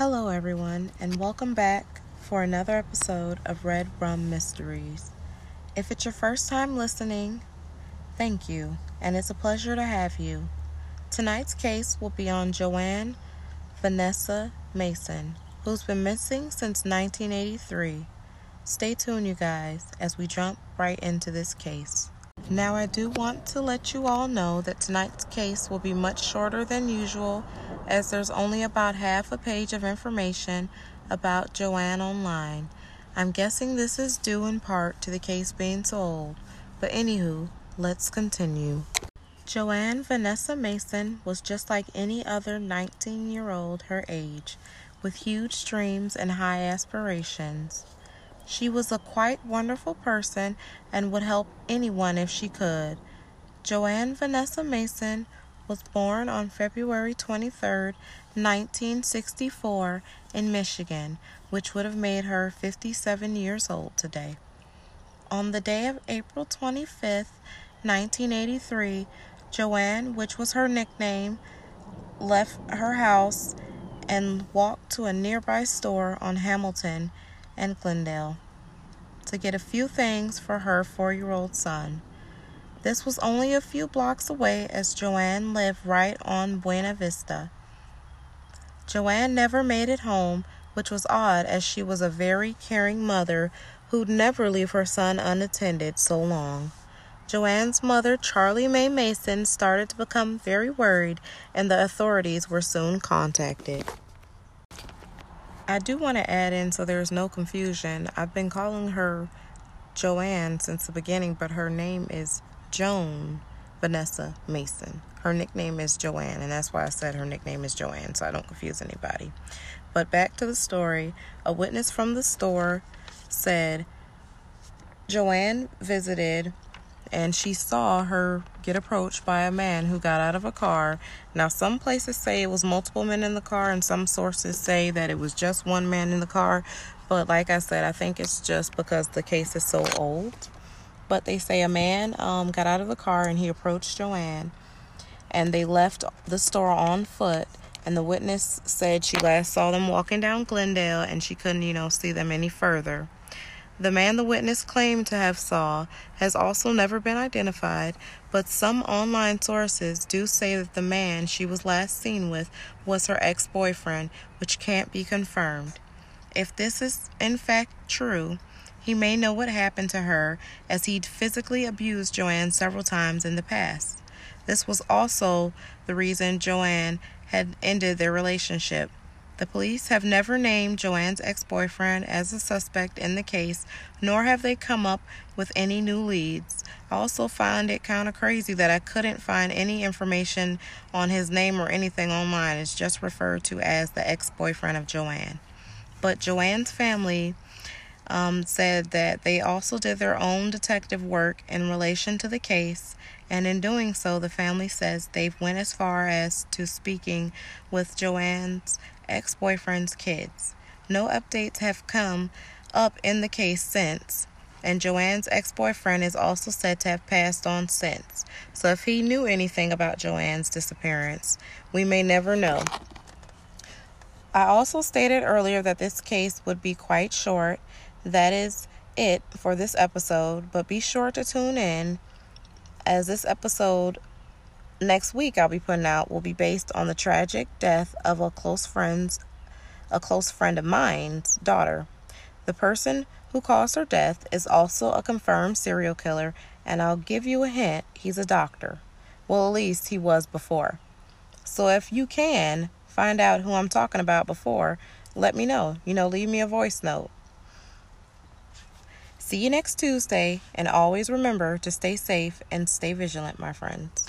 Hello, everyone, and welcome back for another episode of Red Rum Mysteries. If it's your first time listening, thank you, and it's a pleasure to have you. Tonight's case will be on Joanne Vanessa Mason, who's been missing since 1983. Stay tuned, you guys, as we jump right into this case. Now, I do want to let you all know that tonight's case will be much shorter than usual, as there's only about half a page of information about Joanne online. I'm guessing this is due in part to the case being so old, but anywho, let's continue. Joanne Vanessa Mason was just like any other 19 year old her age, with huge dreams and high aspirations. She was a quite wonderful person and would help anyone if she could. Joanne Vanessa Mason was born on February 23, 1964, in Michigan, which would have made her 57 years old today. On the day of April 25, 1983, Joanne, which was her nickname, left her house and walked to a nearby store on Hamilton and Glendale to get a few things for her four year old son. This was only a few blocks away as Joanne lived right on Buena Vista. Joanne never made it home, which was odd as she was a very caring mother who'd never leave her son unattended so long. Joanne's mother, Charlie Mae Mason, started to become very worried, and the authorities were soon contacted. I do want to add in so there's no confusion. I've been calling her Joanne since the beginning, but her name is Joan Vanessa Mason. Her nickname is Joanne, and that's why I said her nickname is Joanne, so I don't confuse anybody. But back to the story. A witness from the store said Joanne visited and she saw her get approached by a man who got out of a car. Now, some places say it was multiple men in the car, and some sources say that it was just one man in the car. But, like I said, I think it's just because the case is so old. But they say a man um, got out of the car and he approached Joanne, and they left the store on foot. And the witness said she last saw them walking down Glendale and she couldn't, you know, see them any further. The man the witness claimed to have saw has also never been identified, but some online sources do say that the man she was last seen with was her ex-boyfriend, which can't be confirmed. If this is in fact true, he may know what happened to her as he'd physically abused Joanne several times in the past. This was also the reason Joanne had ended their relationship. The police have never named Joanne's ex boyfriend as a suspect in the case, nor have they come up with any new leads. I also find it kind of crazy that I couldn't find any information on his name or anything online. It's just referred to as the ex boyfriend of Joanne. But Joanne's family um, said that they also did their own detective work in relation to the case and in doing so the family says they've went as far as to speaking with joanne's ex-boyfriend's kids. No updates have come up in the case since and joanne's ex-boyfriend is also said to have passed on since. So if he knew anything about joanne's disappearance we may never know. I also stated earlier that this case would be quite short. That is it for this episode, but be sure to tune in as this episode next week I'll be putting out will be based on the tragic death of a close friend's a close friend of mine's daughter. The person who caused her death is also a confirmed serial killer, and I'll give you a hint, he's a doctor. Well, at least he was before. So if you can find out who I'm talking about before, let me know. You know, leave me a voice note. See you next Tuesday, and always remember to stay safe and stay vigilant, my friends.